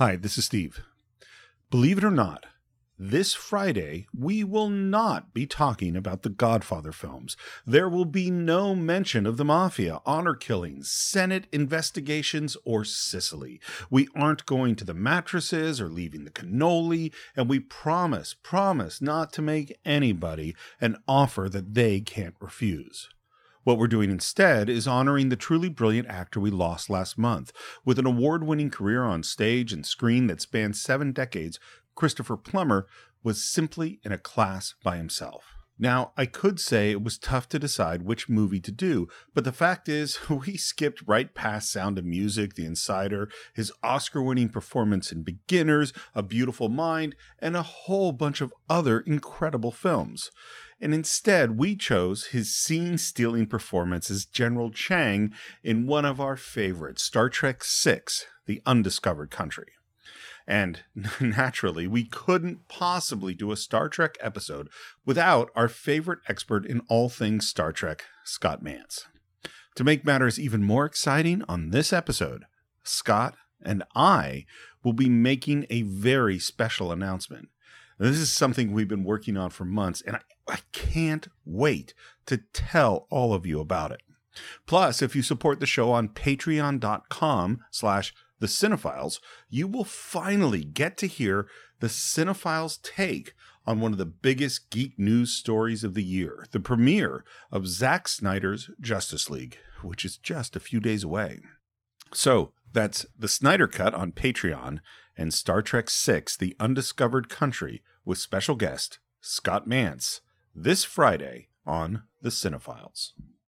Hi, this is Steve. Believe it or not, this Friday, we will not be talking about the Godfather films. There will be no mention of the Mafia, honor killings, Senate investigations, or Sicily. We aren't going to the mattresses or leaving the cannoli, and we promise, promise not to make anybody an offer that they can't refuse. What we're doing instead is honoring the truly brilliant actor we lost last month. With an award winning career on stage and screen that spans seven decades, Christopher Plummer was simply in a class by himself. Now, I could say it was tough to decide which movie to do, but the fact is, we skipped right past Sound of Music, The Insider, his Oscar winning performance in Beginners, A Beautiful Mind, and a whole bunch of other incredible films. And instead, we chose his scene stealing performance as General Chang in one of our favorites, Star Trek VI The Undiscovered Country. And naturally, we couldn't possibly do a Star Trek episode without our favorite expert in all things Star Trek, Scott Mantz. To make matters even more exciting, on this episode, Scott and I will be making a very special announcement. This is something we've been working on for months, and I, I can't wait to tell all of you about it. Plus, if you support the show on patreon.com slash the Cine-Files, you will finally get to hear the Cine-Files' take on one of the biggest geek news stories of the year the premiere of Zack Snyder's Justice League, which is just a few days away. So, that's the Snyder Cut on Patreon and Star Trek VI The Undiscovered Country with special guest Scott Mantz this Friday on The Cine-Files.